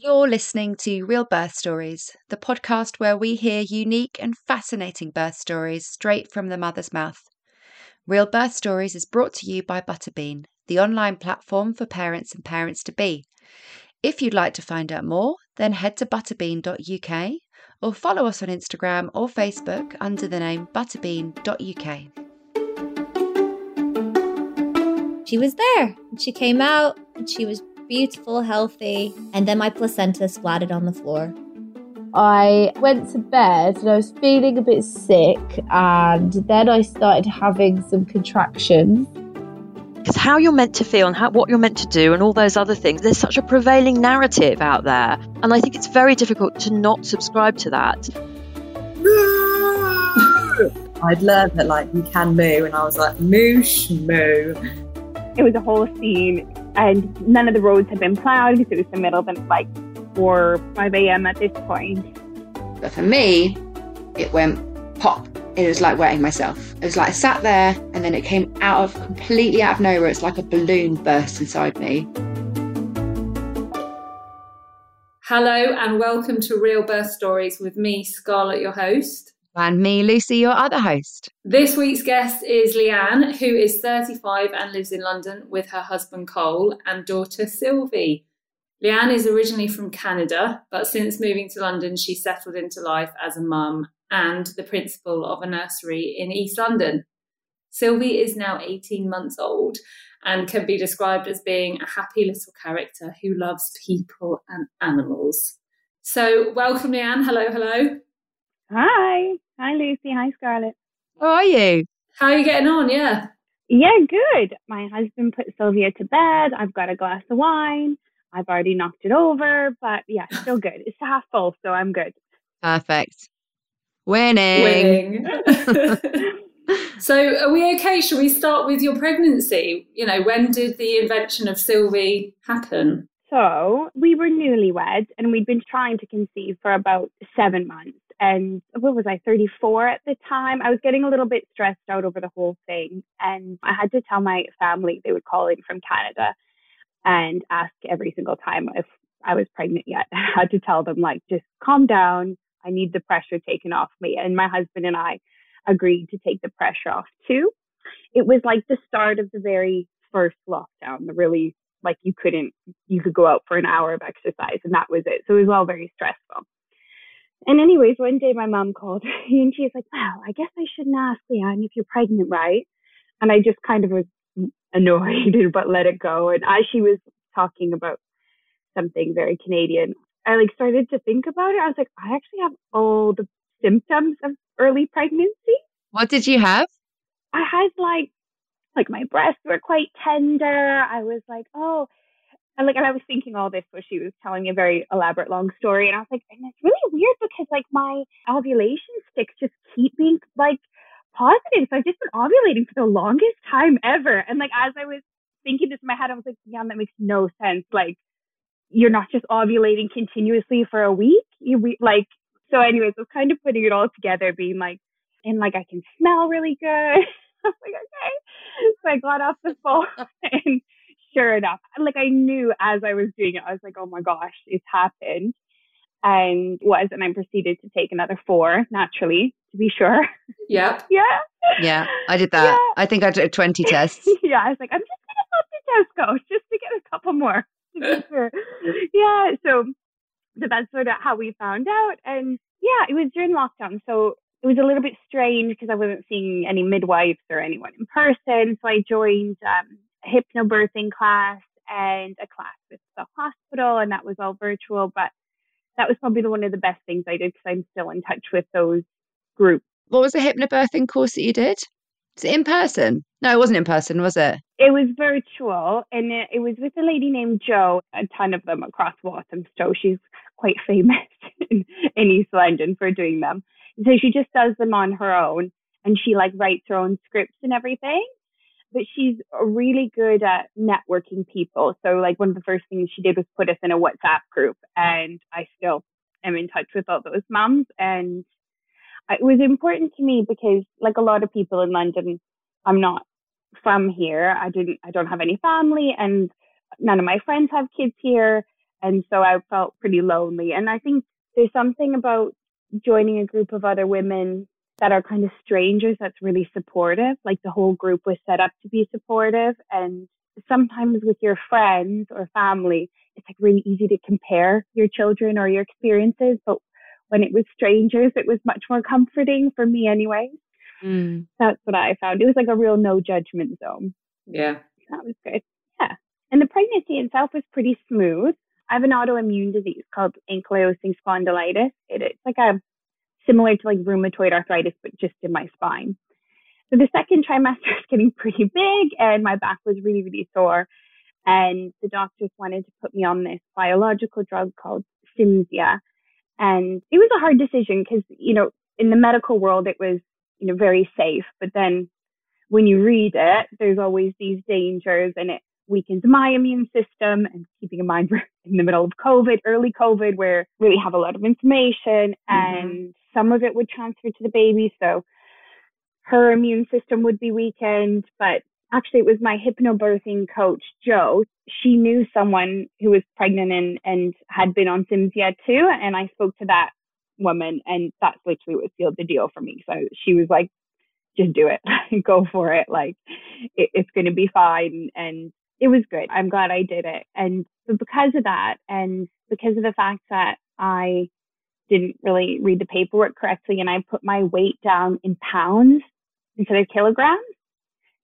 You're listening to Real Birth Stories, the podcast where we hear unique and fascinating birth stories straight from the mother's mouth. Real Birth Stories is brought to you by Butterbean, the online platform for parents and parents to be. If you'd like to find out more, then head to butterbean.uk or follow us on Instagram or Facebook under the name butterbean.uk. She was there. She came out and she was beautiful, healthy, and then my placenta splattered on the floor. I went to bed and I was feeling a bit sick, and then I started having some contractions. Because how you're meant to feel and how, what you're meant to do and all those other things, there's such a prevailing narrative out there. And I think it's very difficult to not subscribe to that. I'd learned that like you can moo, and I was like, moosh, moo. It was a whole scene and none of the roads had been plowed because it was the middle of the like 4 5 a.m. at this point. But for me, it went pop. It was like wetting myself. It was like I sat there and then it came out of completely out of nowhere. It's like a balloon burst inside me. Hello and welcome to Real Birth Stories with me, Scarlett, your host. And me, Lucy, your other host. This week's guest is Leann, who is 35 and lives in London with her husband Cole and daughter Sylvie. Leann is originally from Canada, but since moving to London, she settled into life as a mum and the principal of a nursery in East London. Sylvie is now 18 months old and can be described as being a happy little character who loves people and animals. So, welcome, Leann. Hello, hello. Hi. Hi, Lucy. Hi, Scarlett. How are you? How are you getting on? Yeah. Yeah, good. My husband put Sylvia to bed. I've got a glass of wine. I've already knocked it over, but yeah, still good. It's half full, so I'm good. Perfect. Winning. Winning. so, are we okay? Shall we start with your pregnancy? You know, when did the invention of Sylvie happen? So, we were newlyweds and we'd been trying to conceive for about seven months and what was I, 34 at the time? I was getting a little bit stressed out over the whole thing. And I had to tell my family, they would call in from Canada and ask every single time if I was pregnant yet. I had to tell them, like, just calm down. I need the pressure taken off me. And my husband and I agreed to take the pressure off too. It was like the start of the very first lockdown, the really like you couldn't, you could go out for an hour of exercise and that was it. So it was all very stressful. And anyways, one day my mom called me and she's like, "Well, I guess I shouldn't ask Leann if you're pregnant, right?" And I just kind of was annoyed, but let it go. And as she was talking about something very Canadian, I like started to think about it. I was like, I actually have all the symptoms of early pregnancy. What did you have? I had like, like my breasts were quite tender. I was like, oh, and like, and I was thinking all this while she was telling a very elaborate long story. And I was like, and it's really weird because like my ovulation sticks just keep being like positive. So I've just been ovulating for the longest time ever. And like, as I was thinking this in my head, I was like, yeah, that makes no sense. Like, you're not just ovulating continuously for a week. You we, like, so anyways, I was kind of putting it all together, being like, and like, I can smell really good. I was like, okay. So I got off the phone and sure enough, like I knew as I was doing it, I was like, oh my gosh, it's happened. And was, and I proceeded to take another four naturally to be sure. Yep. yeah. Yeah, I did that. Yeah. I think I did 20 tests. yeah, I was like, I'm just going to let the test go just to get a couple more. Sure. yeah. So, so that's sort of how we found out. And yeah, it was during lockdown. So it was a little bit strange because I wasn't seeing any midwives or anyone in person. So I joined um, hypnobirthing class and a class with the hospital, and that was all virtual. But that was probably one of the best things I did because I'm still in touch with those groups. What was the hypnobirthing course that you did? Was it in person? No, it wasn't in person, was it? It was virtual, and it, it was with a lady named Jo. A ton of them across Walthamstow. She's quite famous in, in East London for doing them. So she just does them on her own, and she like writes her own scripts and everything but she's really good at networking people. So like one of the first things she did was put us in a WhatsApp group and I still am in touch with all those moms and it was important to me because like a lot of people in London, I'm not from here. I didn't, I don't have any family and none of my friends have kids here. And so I felt pretty lonely. And I think there's something about joining a group of other women that are kind of strangers that's really supportive. Like the whole group was set up to be supportive. And sometimes with your friends or family, it's like really easy to compare your children or your experiences. But when it was strangers, it was much more comforting for me anyway. Mm. That's what I found. It was like a real no judgment zone. Yeah. That was good. Yeah. And the pregnancy itself was pretty smooth. I have an autoimmune disease called ankylosing spondylitis. It, it's like a similar to like rheumatoid arthritis, but just in my spine. So the second trimester was getting pretty big and my back was really, really sore. And the doctors wanted to put me on this biological drug called Cimzia. And it was a hard decision because, you know, in the medical world, it was, you know, very safe. But then when you read it, there's always these dangers and it weakens my immune system and keeping in mind we're in the middle of COVID, early COVID, where we really have a lot of inflammation mm-hmm. and some of it would transfer to the baby. So her immune system would be weakened, but actually it was my hypnobirthing coach, Jo. She knew someone who was pregnant and, and had been on Cimzia too. And I spoke to that woman and that's literally what sealed the deal for me. So she was like, just do it, go for it. Like it, it's going to be fine. And it was good. I'm glad I did it. And because of that, and because of the fact that I didn't really read the paperwork correctly and I put my weight down in pounds instead of kilograms,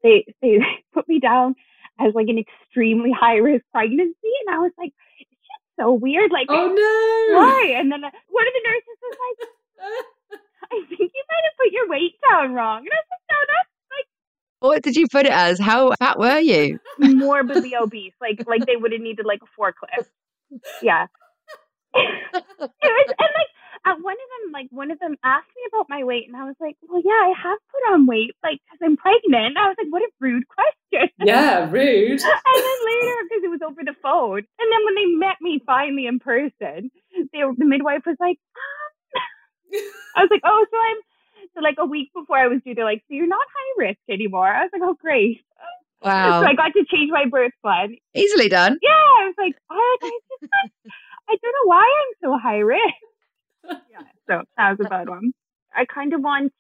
they, they put me down as like an extremely high risk pregnancy. And I was like, it's just so weird. Like, Oh no. why? And then uh, one of the nurses was like, I think you might have put your weight down wrong. And I was like, no, that's like. What did you put it as? How fat were you? morbidly obese. Like like they would have needed like a forklift. Yeah. it was and like at one of them like one of them asked me about my weight and I was like, Well yeah, I have put on weight like because I'm pregnant. I was like, What a rude question. Yeah, rude. And then later, because it was over the phone, and then when they met me finally in person, they the midwife was like, um. I was like, oh, so I'm so like a week before I was due, they're like, so you're not high risk anymore. I was like, oh, great. Wow. So I got to change my birth plan. Easily done. Yeah, I was like, oh, I don't know why I'm so high risk. Yeah, so that was a bad one. I kind of wanted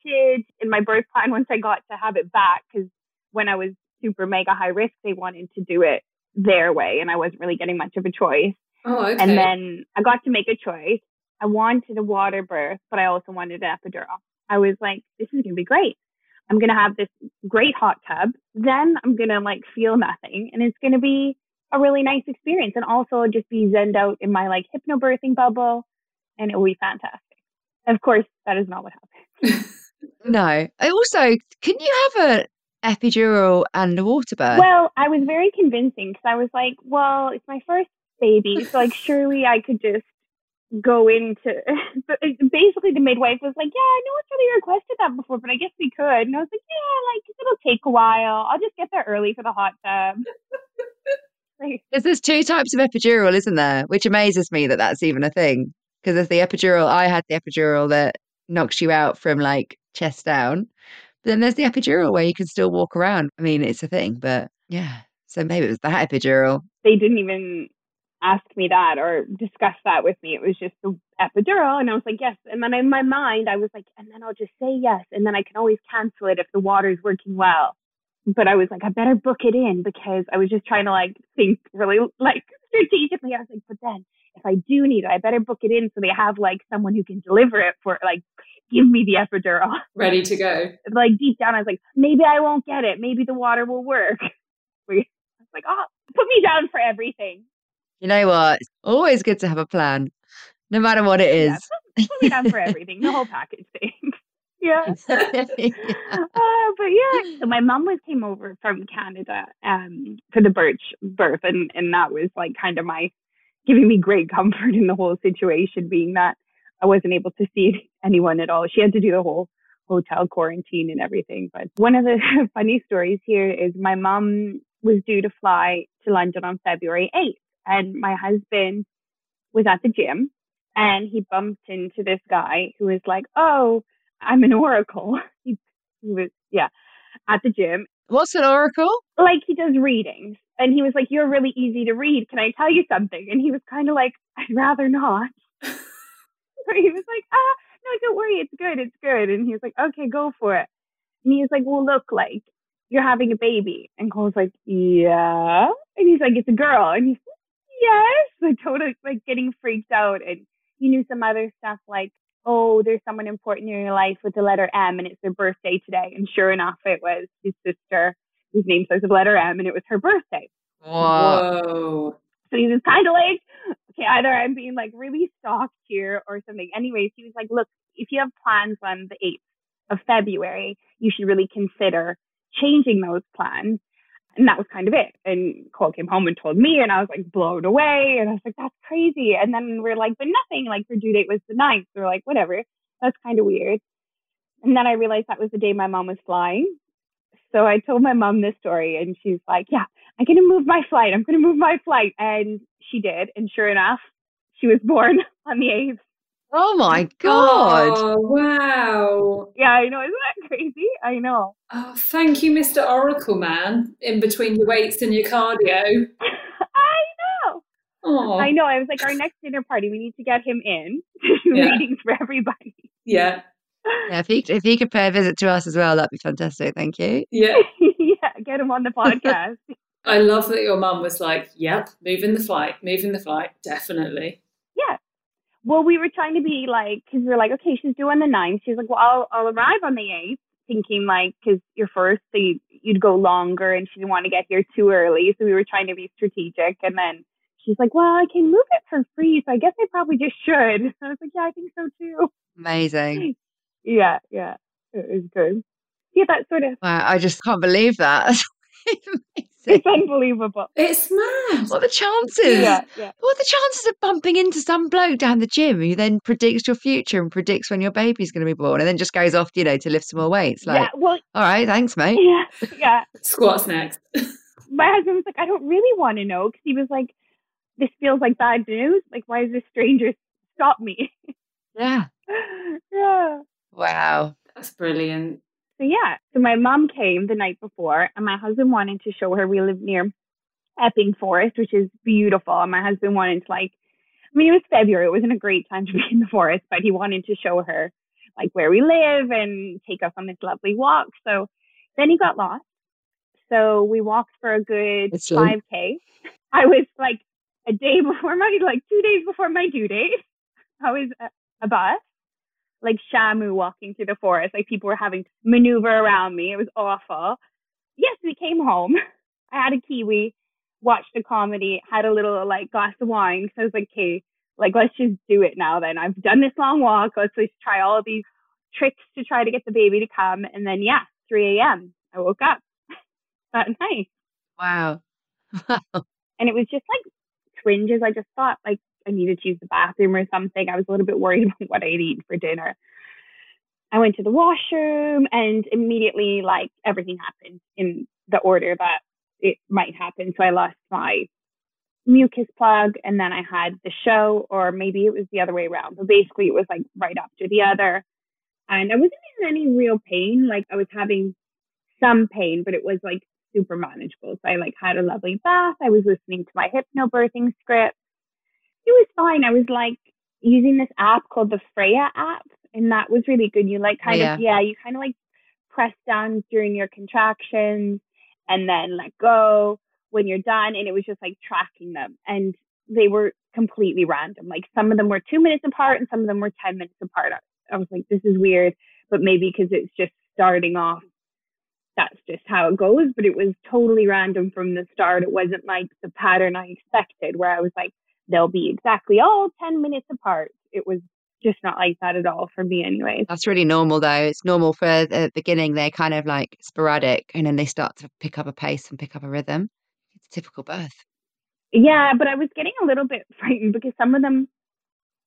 in my birth plan once I got to have it back because when I was super mega high risk, they wanted to do it their way, and I wasn't really getting much of a choice. Oh, okay. And then I got to make a choice. I wanted a water birth, but I also wanted an epidural. I was like, this is going to be great. I'm going to have this great hot tub. Then I'm going to like feel nothing and it's going to be a really nice experience. And also just be zenned out in my like hypnobirthing bubble and it will be fantastic. Of course, that is not what happened. No. I also, can you have a epidural and a water birth? Well, I was very convincing because I was like, well, it's my first baby. So like surely I could just go into but basically the midwife was like, Yeah, no one's really requested that before, but I guess we could. And I was like, Yeah, like it'll take a while. I'll just get there early for the hot tub. like, there's two types of epidural, isn't there? Which amazes me that that's even a thing. Because there's the epidural, I had the epidural that knocks you out from like chest down. But then there's the epidural where you can still walk around. I mean, it's a thing, but yeah. So maybe it was that epidural. they didn't even ask me that or discuss that with me. It was just the epidural. And I was like, Yes. And then in my mind I was like, and then I'll just say yes. And then I can always cancel it if the water's working well. But I was like, I better book it in because I was just trying to like think really like strategically. I was like, but then if I do need it, I better book it in so they have like someone who can deliver it for like give me the epidural. Ready to go. like deep down, I was like, maybe I won't get it. Maybe the water will work. I was like, oh, put me down for everything. You know what? It's always good to have a plan, no matter what it is. Yeah, is. put me down for everything, the whole package thing. yeah. Yeah. Uh, but yeah, so my mom was came over from Canada um for the birch birth, and and that was like kind of my giving me great comfort in the whole situation, being that I wasn't able to see anyone at all. She had to do the whole hotel quarantine and everything. But one of the funny stories here is my mom was due to fly to London on February 8th, and my husband was at the gym and he bumped into this guy who was like, "Oh, I'm an oracle." He, he was, yeah, at the gym, What's an oracle? Like he does readings. And he was like, You're really easy to read. Can I tell you something? And he was kind of like, I'd rather not. He was like, Ah, no, don't worry. It's good. It's good. And he was like, Okay, go for it. And he was like, Well, look, like, you're having a baby. And Cole's like, Yeah. And he's like, It's a girl. And he's like, Yes. Like, totally, like, getting freaked out. And he knew some other stuff like, Oh, there's someone important in your life with the letter M and it's their birthday today. And sure enough, it was his sister whose name starts with the letter M and it was her birthday. Whoa. So he was kind of like, okay, either I'm being like really stalked here or something. Anyways, he was like, look, if you have plans on the 8th of February, you should really consider changing those plans. And that was kind of it. And Cole came home and told me, and I was like blown away. And I was like, that's crazy. And then we're like, but nothing. Like her due date was the 9th. So we're like, whatever. That's kind of weird. And then I realized that was the day my mom was flying. So I told my mom this story, and she's like, yeah, I'm going to move my flight. I'm going to move my flight. And she did. And sure enough, she was born on the 8th. Oh my god! Oh, wow. Yeah, I know. Isn't that crazy? I know. Oh, thank you, Mr. Oracle Man, in between your weights and your cardio. I know. Oh, I know. I was like, our next dinner party, we need to get him in to do Yeah. readings for everybody. yeah, Yeah, if he if he could pay a visit to us as well, that'd be fantastic. Thank you. yeah. yeah, get him on the podcast. I love that your mum was like, yep, moving the flight, moving the flight, definitely. Well, we were trying to be like, because we are like, okay, she's due on the 9th. She's like, well, I'll, I'll arrive on the 8th, thinking like, because you're first, so you, you'd go longer, and she didn't want to get here too early. So we were trying to be strategic. And then she's like, well, I can move it for free, so I guess I probably just should. I was like, yeah, I think so too. Amazing. Yeah, yeah, it was good. Yeah, that sort of, Wow, I just can't believe that. That's it's unbelievable. It's mad. What are the chances? Yeah, yeah. What are the chances of bumping into some bloke down the gym who then predicts your future and predicts when your baby's going to be born and then just goes off, you know, to lift some more weights? Like, yeah, well, all right, thanks, mate. yeah, yeah. Squats next. my husband was like, I don't really want to know because he was like, this feels like bad news. Like, why is this stranger stop me? Yeah. yeah. Wow. That's brilliant. So yeah. So my mom came the night before, and my husband wanted to show her. We live near Epping Forest, which is beautiful. And my husband wanted to like, I mean, it was February. It wasn't a great time to be in the forest, but he wanted to show her like where we live and take us on this lovely walk. So then he got lost. So we walked for a good 5K. I was like a day before my, like two days before my due date. I was a, a bus, like Shamu walking through the forest. Like people were having to maneuver around me. It was awful. Yes, we came home. I had a kiwi, watched a comedy, had a little like glass of wine. So I was like, okay, like let's just do it now. Then I've done this long walk. Let's just try all these tricks to try to get the baby to come. And then yeah, 3 a.m. I woke up that night, Wow. and it was just like twinges. I just thought like I needed to use the bathroom or something. I was a little bit worried about what I'd eaten for dinner. I went to the washroom and immediately like everything happened in the order that it might happen. So I lost my mucus plug and then I had the show, or maybe it was the other way around. But basically, it was like right after the other. And I wasn't in any real pain. Like I was having some pain, but it was like super manageable. So I like had a lovely bath. I was listening to my hypnobirthing script. It was fine. I was like using this app called the Freya app, and that was really good. You like kind Yeah. of yeah, you kind of like press down during your contractions and then let go when you're done. And it was just like tracking them. And they were completely random. Like some of them were two minutes apart and some of them were 10 minutes apart. I was like, this is weird, but maybe because it's just starting off, that's just how it goes. But it was totally random from the start. It wasn't like the pattern I expected, where I was like, they'll be exactly all 10 minutes apart. It was just not like that at all for me, anyway. That's really normal, though. It's normal for the beginning. They're kind of like sporadic and then they start to pick up a pace and pick up a rhythm. It's a typical birth. Yeah, but I was getting a little bit frightened because some of them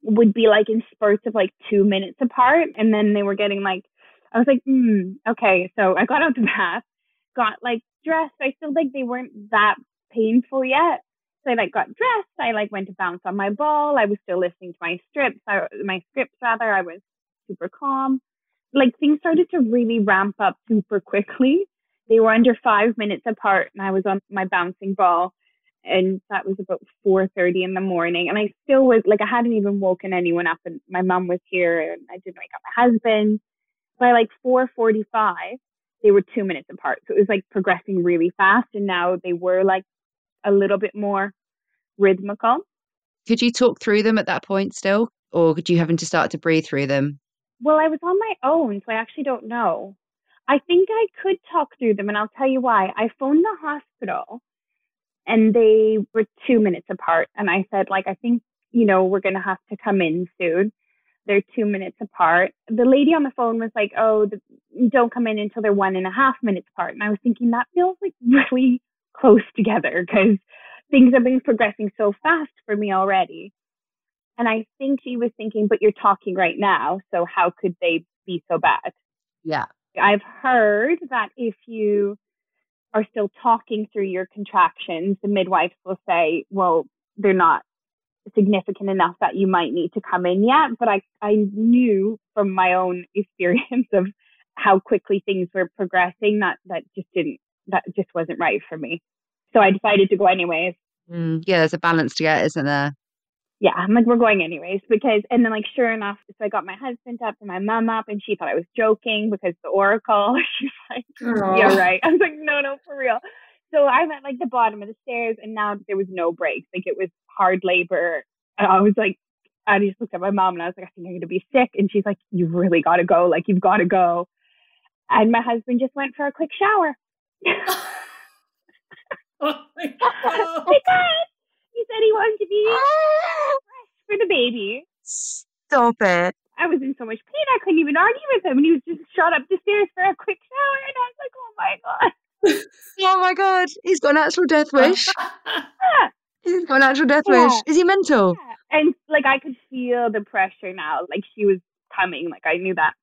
would be like in spurts of like two minutes apart. And then they were getting like, I was like, hmm, okay. So I got out the bath, got like dressed. I still like they weren't that painful yet. I like got dressed. I like went to bounce on my ball. I was still listening to my strips. I, my scripts rather. I was super calm. Like things started to really ramp up super quickly. They were under five minutes apart, and I was on my bouncing ball, and that was about four thirty in the morning. And I still was like, I hadn't even woken anyone up, and my mom was here, and I didn't wake up my husband. By like four forty-five, they were two minutes apart, so it was like progressing really fast, and now they were like a little bit more rhythmical. Could you talk through them at that point still? Or could you having to start to breathe through them? Well, I was on my own, so I actually don't know. I think I could talk through them, and I'll tell you why. I phoned the hospital and they were two minutes apart. And I said, like, I think, you know, we're going to have to come in soon. They're two minutes apart. The lady on the phone was like, oh, the, don't come in until they're one and a half minutes apart. And I was thinking that feels like really close together because things have been progressing so fast for me already. And I think she was thinking, but you're talking right now. So how could they be so bad? Yeah. I've heard that if you are still talking through your contractions, the midwives will say, well, they're not significant enough that you might need to come in yet. But I, I knew from my own experience of how quickly things were progressing that that just didn't, that just wasn't right for me. So I decided to go anyways. Mm, yeah, there's a balance to get, isn't there? yeah, I'm like, we're going anyways because, and then like, sure enough, so I got my husband up and my mom up and she thought I was joking because the oracle, she's like, Aww. yeah, right. I was like, no, no, for real. So I'm at like the bottom of the stairs and now there was no breaks. Like it was hard labor. And I was like, I just looked at my mom and I was like, I think I'm going to be sick. And she's like, you really got to go. Like, you've got to go. And my husband just went for a quick shower. Oh, oh my God. because he said he wanted to be for the baby. Stop it. I was in so much pain I couldn't even argue with him, and he was just shot up the stairs for a quick shower, and I was like, "Oh my god." oh my god, he's got an actual death wish. He's got an actual death yeah. wish. Is he mental? Yeah. And like I could feel the pressure now. Like she was coming. Like I knew that.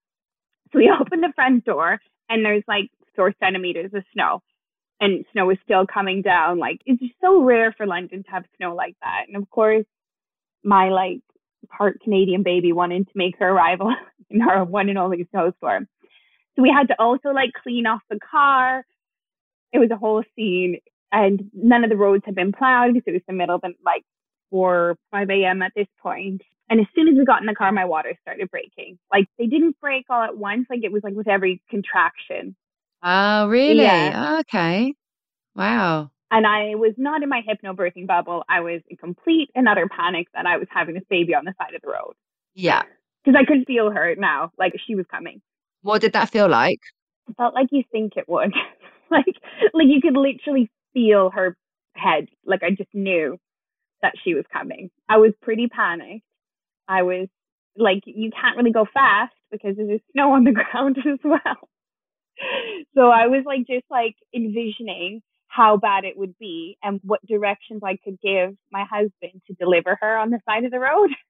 So we opened the front door and there's like four centimeters of snow and snow is still coming down. Like it's just so rare for London to have snow like that. And of course, my like part Canadian baby wanted to make her arrival in our one and only snowstorm. So we had to also like clean off the car. It was a whole scene and none of the roads had been plowed because it was the middle of like 4, 5 a.m. at this point. And as soon as we got in the car, my water started breaking. Like they didn't break all at once. Like it was like with every contraction. Oh, really? Yeah. Oh, okay. Wow. And I was not in my hypnobirthing bubble. I was in complete and utter panic that I was having this baby on the side of the road. Yeah. Because I could feel her now, like she was coming. What did that feel like? It felt like you think it would. like like you could literally feel her head. Like I just knew that she was coming. I was pretty panicked. I was like, you can't really go fast because there's snow on the ground as well so I was like just like envisioning how bad it would be and what directions I could give my husband to deliver her on the side of the road.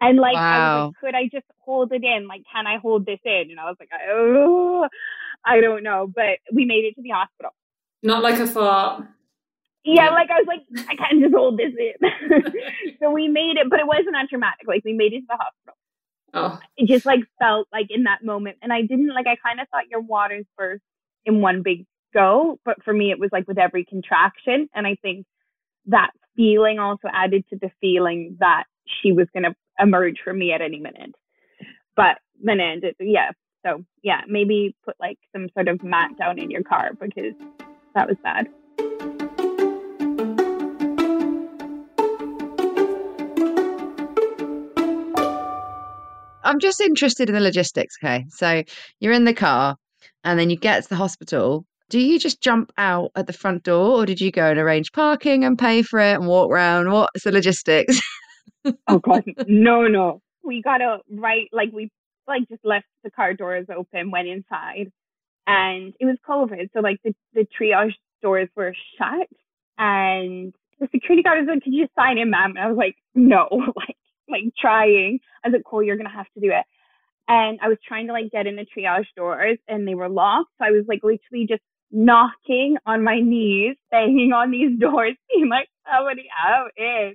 And like, wow. I was like, could I just hold it in? Like, can I hold this in? And I was like, oh, I don't know. But we made it to the hospital. Not like a fart. Yeah, like I was like, I can't just hold this in. so we made it, but it wasn't that dramatic. Like we made it to the hospital. Oh. It just like felt like in that moment. And I didn't like, I kind of thought your waters burst in one big go. But for me, it was like with every contraction. And I think that feeling also added to the feeling that she was going to emerge from me at any minute. But then yeah. So yeah, maybe put like some sort of mat down in your car because that was bad. I'm just interested in the logistics. Okay. So you're in the car and then you get to the hospital. Do you just jump out at the front door or did you go and arrange parking and pay for it and walk around? What's the logistics? oh, God. No, no. We got to right, like, we like just left the car doors open, went inside, and it was COVID. So, like, the, the triage doors were shut. And the security guard was like, Could you sign in, ma'am? And I was like, No, like, like trying. I was like, cool, you're gonna have to do it. And I was trying to like get in the triage doors and they were locked. So I was like literally just knocking on my knees, banging on these doors, being like, somebody out in.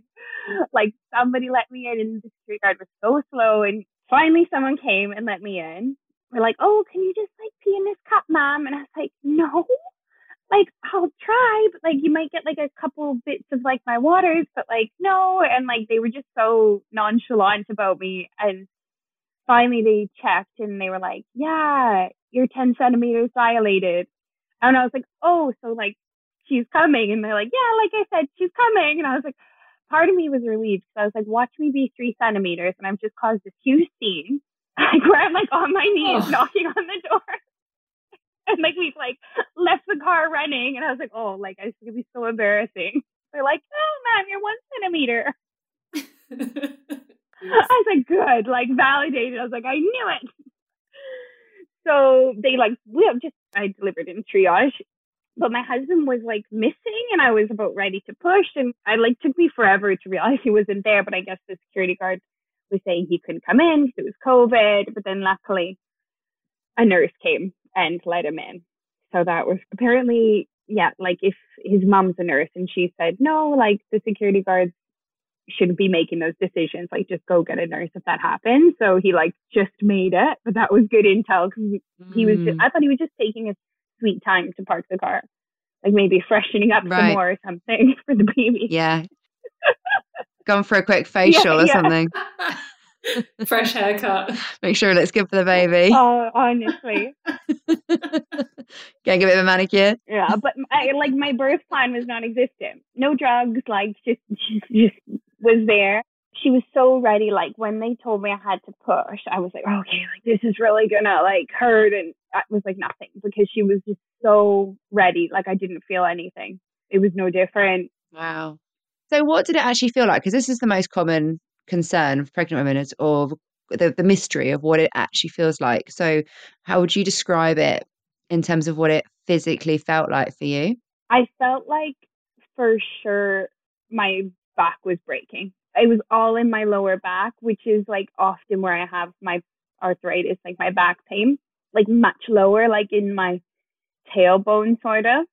Like somebody let me in and the security guard was so slow and finally someone came and let me in. We're like, "Oh, can you just like pee in this cup, mom?" And I was like, "No." Like I'll try, but like you might get like a couple bits of like my waters, but like no, and like they were just so nonchalant about me. And finally they checked and they were like, "Yeah, you're 10 centimeters dilated," and I was like, "Oh, so like she's coming," and they're like, "Yeah, like I said, she's coming," and I was like, part of me was relieved because I was like, "Watch me be three centimeters," and I've just caused this huge scene, like where I'm like on my knees Oh. knocking on the door. And like we've like left the car running, and I was like, "Oh, like it's gonna be so embarrassing." They're like, "Oh, mom, you're one centimeter." I was like, good, like validated. I was like, I knew it. So they like, we have just, I delivered in triage, but my husband was like missing and I was about ready to push. And I like took me forever to realize he wasn't there. But I guess the security guard was saying he couldn't come in because it was COVID. But then luckily a nurse came and let him in. So that was apparently, yeah, like if his mom's a nurse and she said, no, like the security guards shouldn't be making those decisions. Like, just go get a nurse if that happens. So he like just made it, but that was good intel because he was. Just, Mm. I thought he was just taking his sweet time to park the car, like maybe freshening up some more or something for the baby. Yeah. Gone for a quick facial or yeah. something. Fresh haircut. Make sure it looks good for the baby. Oh, honestly, Go and give it a manicure. yeah. But I, like my birth plan was non-existent. No drugs. Like just, just, just was there. She was so ready. Like when they told me I had to push, I was like, okay, like this is really gonna like hurt, and it was like nothing because she was just so ready. Like I didn't feel anything. It was no different. Wow. So, what did it actually feel like? Because this is the most common concern of pregnant women is of the, the mystery of what it actually feels like. So, how would you describe it in terms of what it physically felt like for you? I felt like for sure my back was breaking. It was all in my lower back, which is like often where I have my arthritis, like my back pain, like much lower, like in my tailbone, sort of.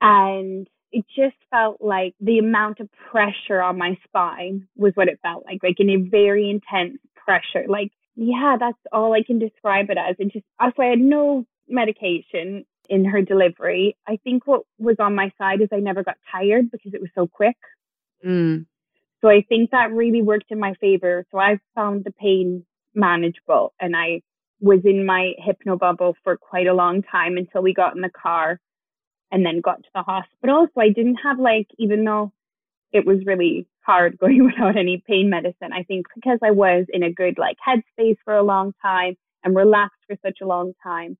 And it just felt like the amount of pressure on my spine was what it felt like, like in a very intense pressure. Like, yeah, that's all I can describe it as. It just, also, I had no medication in her delivery. I think what was on my side is I never got tired because it was so quick. Mm. So I think that really worked in my favor. So I found the pain manageable and I was in my hypno bubble for quite a long time until we got in the car and then got to the hospital. So I didn't have like, even though it was really hard going without any pain medicine, I think because I was in a good like headspace for a long time and relaxed for such a long time,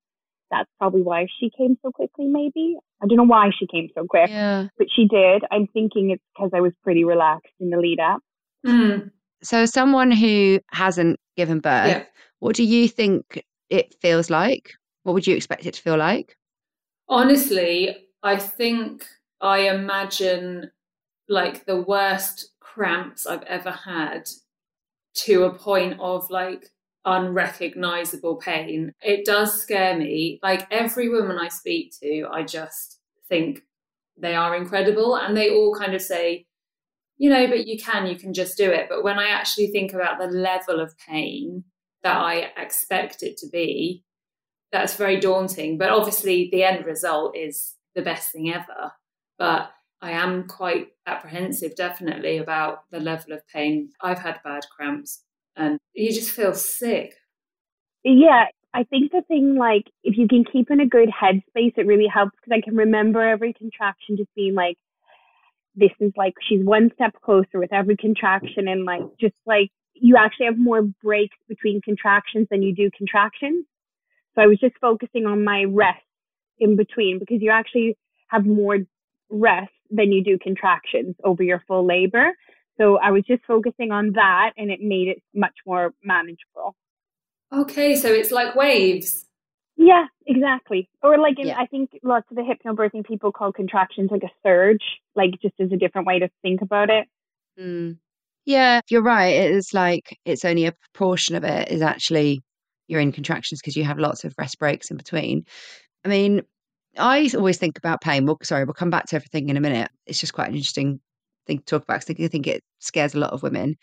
that's probably why she came so quickly, maybe. I don't know why she came so quick, Yeah. but she did. I'm thinking it's because I was pretty relaxed in the lead up. Mm. So, someone who hasn't given birth, Yeah. what do you think it feels like? What would you expect it to feel like? Honestly, I think I imagine like the worst cramps I've ever had to a point of like unrecognizable pain. It does scare me. Like every woman I speak to, I just think they are incredible and they all kind of say, you know, but you can, you can just do it. But when I actually think about the level of pain that I expect it to be, that's very daunting. But obviously, the end result is the best thing ever. But I am quite apprehensive, definitely, about the level of pain. I've had bad cramps and you just feel sick. Yeah, I think the thing, like, if you can keep in a good headspace, it really helps because I can remember every contraction just being like, this is like, she's one step closer with every contraction. And like, just like, you actually have more breaks between contractions than you do contractions. So I was just focusing on my rest in between because you actually have more rest than you do contractions over your full labor. So I was just focusing on that and it made it much more manageable. Okay, so it's like waves. Yeah, exactly. Or like in, Yeah. I think lots of the hypnobirthing people call contractions like a surge, like just as a different way to think about it. Mm. Yeah, you're right. It is like it's only a proportion of it is actually you're in contractions because you have lots of rest breaks in between. I mean, I always think about pain. Well, sorry, we'll come back to everything in a minute. It's just quite an interesting thing to talk about because I think it scares a lot of women.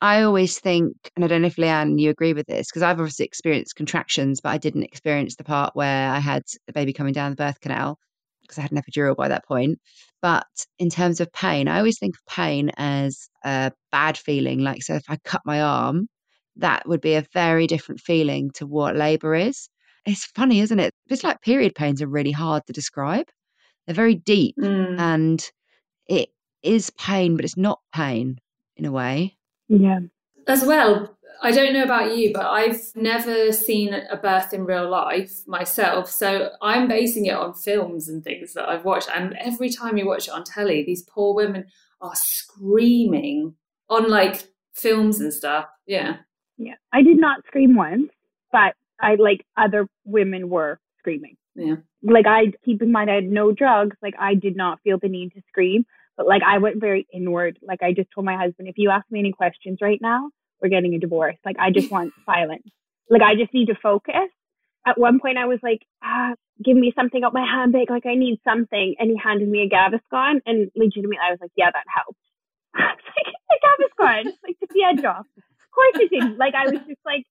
I always think, and I don't know if Leann, you agree with this, because I've obviously experienced contractions, but I didn't experience the part where I had a baby coming down the birth canal because I had an epidural by that point. But in terms of pain, I always think of pain as a bad feeling. Like, so if I cut my arm, that would be a very different feeling to what labor is. It's funny, isn't it? It's like period pains are really hard to describe. They're very deep Mm. and it is pain, but it's not pain in a way. Yeah. As well, I don't know about you, but I've never seen a birth in real life myself. So I'm basing it on films and things that I've watched. And every time you watch it on telly, these poor women are screaming on like films and stuff. Yeah. Yeah. I did not scream once, but I like other women were screaming. Yeah. Like I keep in mind I had no drugs, like I did not feel the need to scream. But like I went very inward. Like I just told my husband, if you ask me any questions right now, we're getting a divorce. Like I just want silence. Like I just need to focus. At one point I was like, ah, give me something out my handbag. Like I need something. And he handed me a Gaviscon and legitimately I was like, yeah, that helped. I was like, a Gaviscon, like took the edge off. Course it didn't. Like I was just like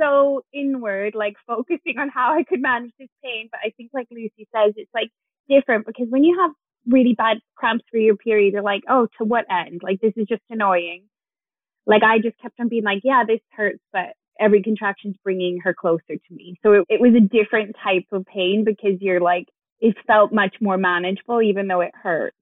so inward, like focusing on how I could manage this pain. But I think like Lucy says, it's like different because when you have really bad cramps for your period, you're like, oh, to what end? Like this is just annoying. Like I just kept on being like, yeah, this hurts, but every contraction's bringing her closer to me. So it, it was a different type of pain because you're like, it felt much more manageable, even though it hurt.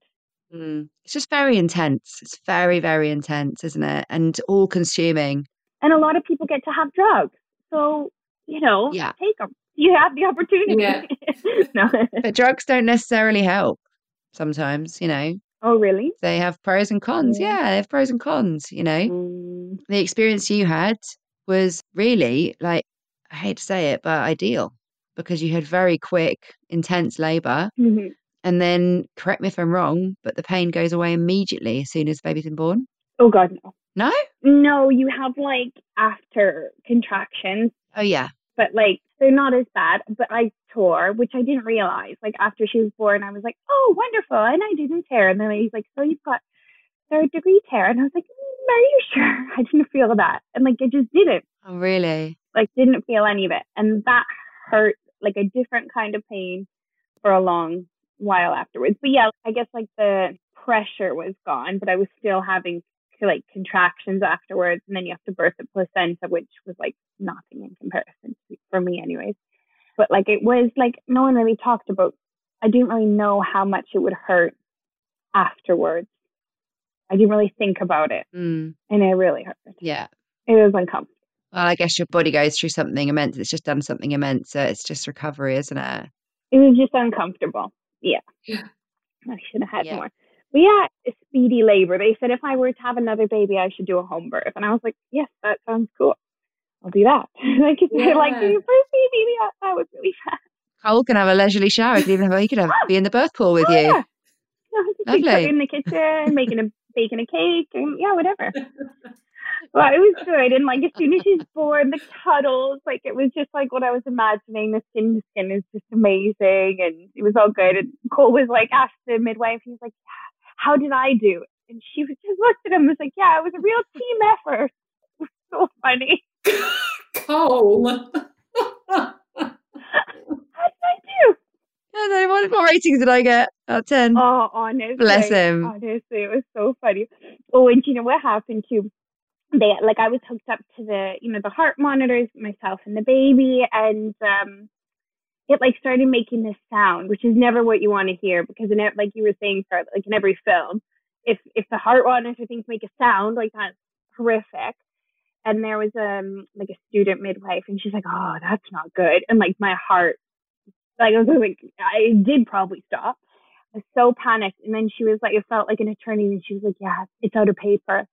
Mm. It's just very intense. It's very, very intense, isn't it? And all consuming. And a lot of people get to have drugs. So, you know, Yeah. take them. You have the opportunity. Yeah. no. But drugs don't necessarily help sometimes, you know. Oh, really? They have pros and cons. Yeah. Yeah, they have pros and cons, you know. Mm. The experience you had was really like, I hate to say it, but ideal because you had very quick, intense labor. Mhm. And then, correct me if I'm wrong, but the pain goes away immediately as soon as the baby's been born. Oh, God, no. No? No, you have like after contractions, Oh, yeah. but like they're not as bad. But I tore, which I didn't realize. Like after she was born, I was like, oh, wonderful. And I didn't tear. And then he's like, so you've got third degree tear. And I was like, "Mm, are you sure? I didn't feel that. And like, it just didn't. Oh, really? like didn't feel any of it and that hurt like a different kind of pain for a long while afterwards but yeah i guess like the pressure was gone but i was still having like contractions afterwards and then you have to birth a placenta which was like nothing in comparison to, for me anyways but like it was like no one really talked about i didn't really know how much it would hurt afterwards i didn't really think about it Mm, and it really hurt yeah. it was uncomfortable Well, I guess your body goes through something immense. It's just done something immense. So it's just recovery, isn't it? it was just uncomfortable. Yeah. Yeah. I should have had Yeah. more. But yeah, speedy labor. They said if I were to have another baby, I should do a home birth. And I was like, yes, that sounds cool. I'll do that. like, they're like, Yeah. do your first baby, yeah, that was really fast. Cole can have a leisurely shower. He can even have, he could have be in the birth pool with Oh, you. yeah. Lovely. in the kitchen, making a baking a cake, and yeah, whatever. Well, it was good. And like as soon as she's born, the cuddles, like it was just like what I was imagining. The skin to skin is just amazing and it was all good. And Cole was like asked the midwife, he was like, How did I do? And she was just looked at him and was like, Yeah, it was a real team effort. It was so funny. Cole. How did I do? I know, what, what ratings did I get out of 10? Oh, honestly. Bless him. Honestly, it was so funny. Oh, and you know what happened too? They like I was hooked up to the you know the heart monitors, myself and the baby, and um, it like started making this sound, which is never what you want to hear because in ev- like you were saying, like in every film, if if the heart monitor things make a sound like that's horrific. And there was um like a student midwife, and she's like, "Oh, that's not good," and like my heart, like I was like, I did probably stop. I was so panicked. And then she was like, it felt like an attorney. And she was like, yeah, it's out of paper.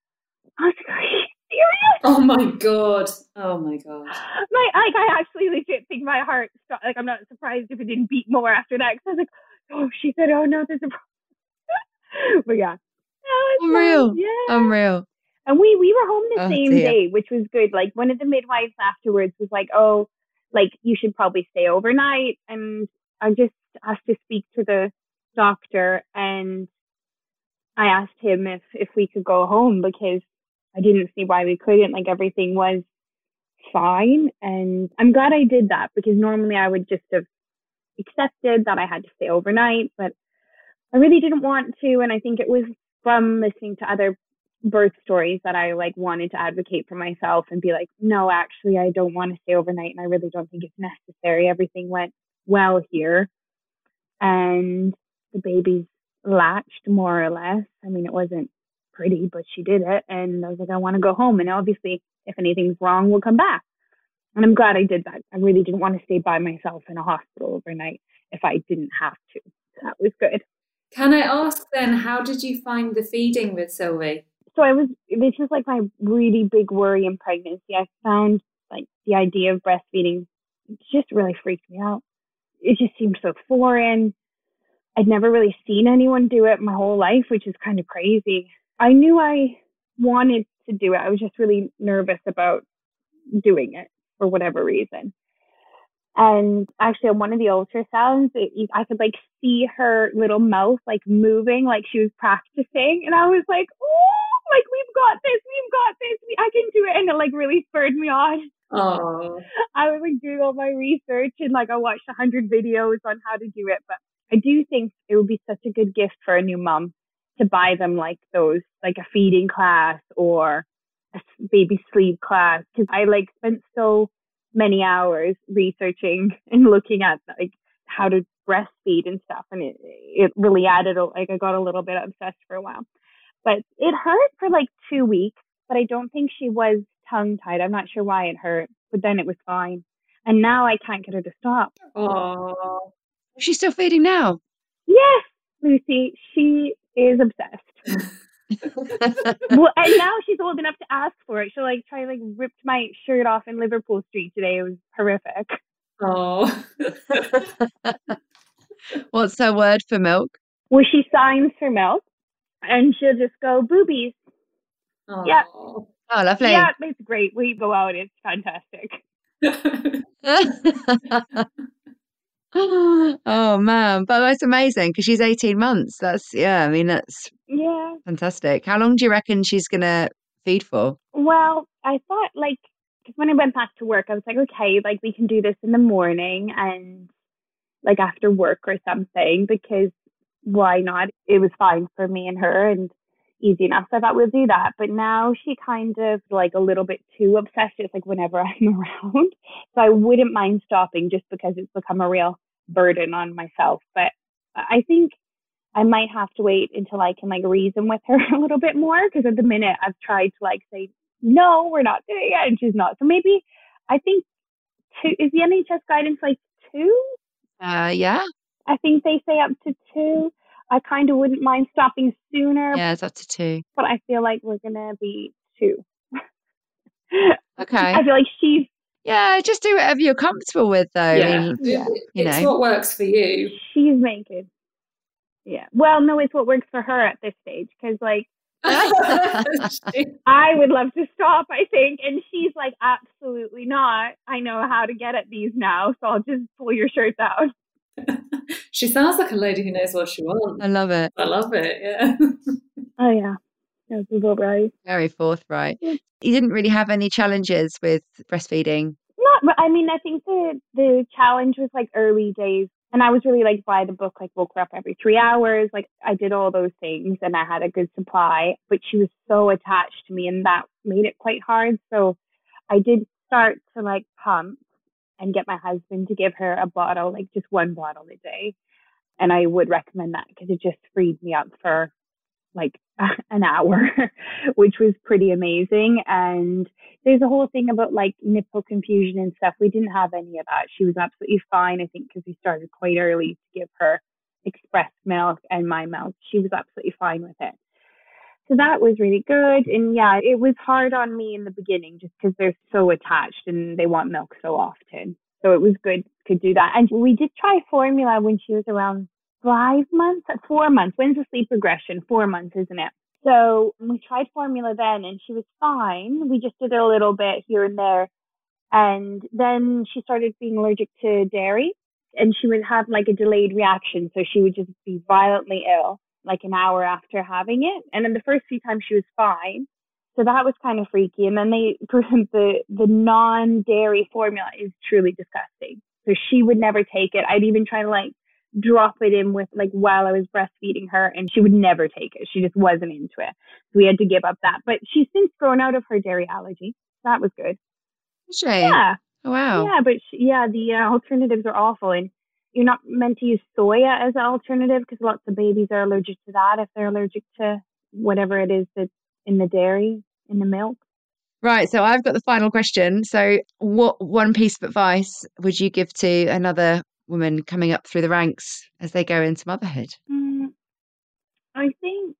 I was like, serious? Oh my god. Oh my god. My, like, I actually legit think my heart stopped. Like, I'm not surprised if it didn't beat more after that. Cause I was like, oh, she said, oh no, there's a problem. but yeah. No, it's fine. Unreal. Yeah. Unreal. And we we were home the Oh, same dear. day, which was good. Like one of the midwives afterwards was like, "Oh, like you should probably stay overnight." And I just asked to speak to the doctor, and I asked him if if we could go home because I didn't see why we couldn't. Like everything was fine. And I'm glad I did that because normally I would just have accepted that I had to stay overnight, but I really didn't want to. And I think it was from listening to other birth stories that I like wanted to advocate for myself and be like, no, actually, I don't want to stay overnight and I really don't think it's necessary. Everything went well here. And the baby's latched more or less. I mean, it wasn't pretty, but she did it. And I was like, I want to go home. And obviously, if anything's wrong, we'll come back. And I'm glad I did that. I really didn't want to stay by myself in a hospital overnight if I didn't have to. That was good. Can I ask then, how did you find the feeding with Sylvie? So I was, this was like my really big worry in pregnancy. I found like the idea of breastfeeding just really freaked me out. It just seemed so foreign. I'd never really seen anyone do it my whole life, which is kind of crazy. I knew I wanted to do it. I was just really nervous about doing it for whatever reason. And actually, on one of the ultrasounds, it, I could like see her little mouth like moving, like she was practicing. And I was like, oh, like we've got this, we've got this, we, I can do it. And it like really spurred me on. Oh, I was like doing all my research and like I watched a hundred videos on how to do it. But I do think it would be such a good gift for a new mom to buy them like those, like a feeding class or a baby sleep class. Cause I like spent so many hours researching and looking at like how to breastfeed and stuff. And it, it really added, like I got a little bit obsessed for a while, but it hurt for like two weeks, but I don't think she was tongue tied. I'm not sure why it hurt, but then it was fine. And now I can't get her to stop. oh. She's still feeding now. Yes, Lucy, she is obsessed. well, and now she's old enough to ask for it. She'll like try like ripped my shirt off in Liverpool Street today. It was horrific. Oh. What's her word for milk? Well, she signs for milk, and she'll just go boobies. oh. Yeah. Oh, lovely. Yeah, it's great. We go out. It's fantastic. oh man, but that's amazing because she's 18 months. That's yeah, I mean that's Yeah. fantastic. How long do you reckon she's gonna feed for? Well, I thought like when I went back to work, I was like, okay, like we can do this in the morning and like after work or something because why not? It was fine for me and her and easy enough. So I thought we'll do that. But now she kind of like a little bit too obsessed, just like whenever I'm around. So I wouldn't mind stopping just because it's become a real burden on myself. But I think I might have to wait until I can like reason with her a little bit more because at the minute I've tried to like say, no, we're not doing it. And she's not. So maybe I think two is the NHS guidance like two? Uh, yeah, I think they say up to two. I kind of wouldn't mind stopping sooner, yeah, it's up to two. but I feel like we're gonna be two. Okay, I feel like she's yeah, just do whatever you're comfortable with, though. I yeah. mean, Yeah. you it's what works for you. she's making. Yeah. Well, no, it's what works for her at this stage because like I would love to stop. I think, and she's like, absolutely not. I know how to get at these now, so I'll just pull your shirts out. she sounds like a lady who knows what she wants. I love it. I love it. Yeah. Oh yeah. That's about right. Very forthright. Yeah. You didn't really have any challenges with breastfeeding. Not, I mean, I think the the challenge was like early days, and I was really like by the book, like woke her up every three hours, like I did all those things, and I had a good supply. But she was so attached to me, and that made it quite hard. So I did start to like pump and get my husband to give her a bottle, like just one bottle a day, and I would recommend that because it just freed me up for like an hour, which was pretty amazing. And there's a whole thing about like nipple confusion and stuff. We didn't have any of that. She was absolutely fine, I think, because we started quite early to give her express milk and my milk. She was absolutely fine with it. So that was really good. And yeah, it was hard on me in the beginning just because they're so attached and they want milk so often. So it was good to do that. And we did try formula when she was around five months, four months. When's the sleep regression? Four months, isn't it? So we tried formula then and she was fine. We just did it a little bit here and there. And then she started being allergic to dairy and she would have like a delayed reaction. So she would just be violently ill like an hour after having it. And then the first few times she was fine. So that was kind of freaky. And then they, for the, the non-dairy formula is truly disgusting. So she would never take it. I'd even try to like drop it in with like while I was breastfeeding her and she would never take it. She just wasn't into it. So we had to give up that. But she's since grown out of her dairy allergy. That was good. She? Yeah. Oh, wow. Yeah, but she, yeah, the uh, alternatives are awful and you're not meant to use soya as an alternative because lots of babies are allergic to that if they're allergic to whatever it is that's in the dairy, in the milk. Right. So I've got the final question. So, what one piece of advice would you give to another woman coming up through the ranks as they go into motherhood? Mm, I think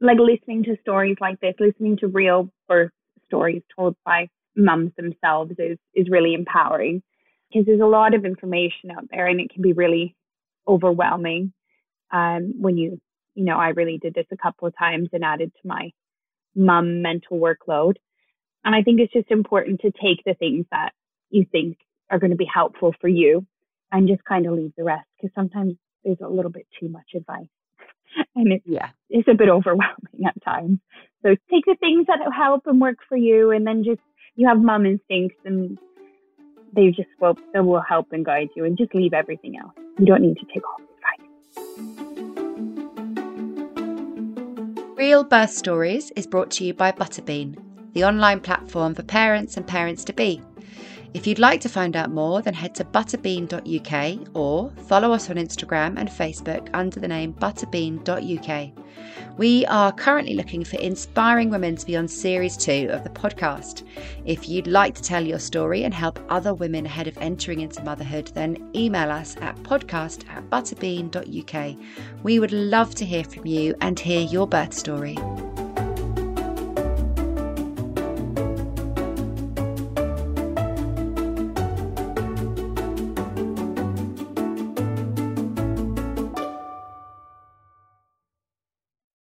like listening to stories like this, listening to real birth stories told by mums themselves is, is really empowering because there's a lot of information out there and it can be really overwhelming um, when you, you know, I really did this a couple of times and added to my mum mental workload. And I think it's just important to take the things that you think are going to be helpful for you and just kind of leave the rest because sometimes there's a little bit too much advice and it's, Yeah. it's a bit overwhelming at times. So take the things that help and work for you and then just, you have mum instincts and they just will, they will help and guide you and just leave everything else. You don't need to take all the advice. Real Birth Stories is brought to you by Butterbean, the online platform for parents and parents to be. If you'd like to find out more, then head to butterbean.uk or follow us on Instagram and Facebook under the name butterbean.uk. We are currently looking for inspiring women to be on series two of the podcast. If you'd like to tell your story and help other women ahead of entering into motherhood, then email us at podcast at butterbean.uk. We would love to hear from you and hear your birth story.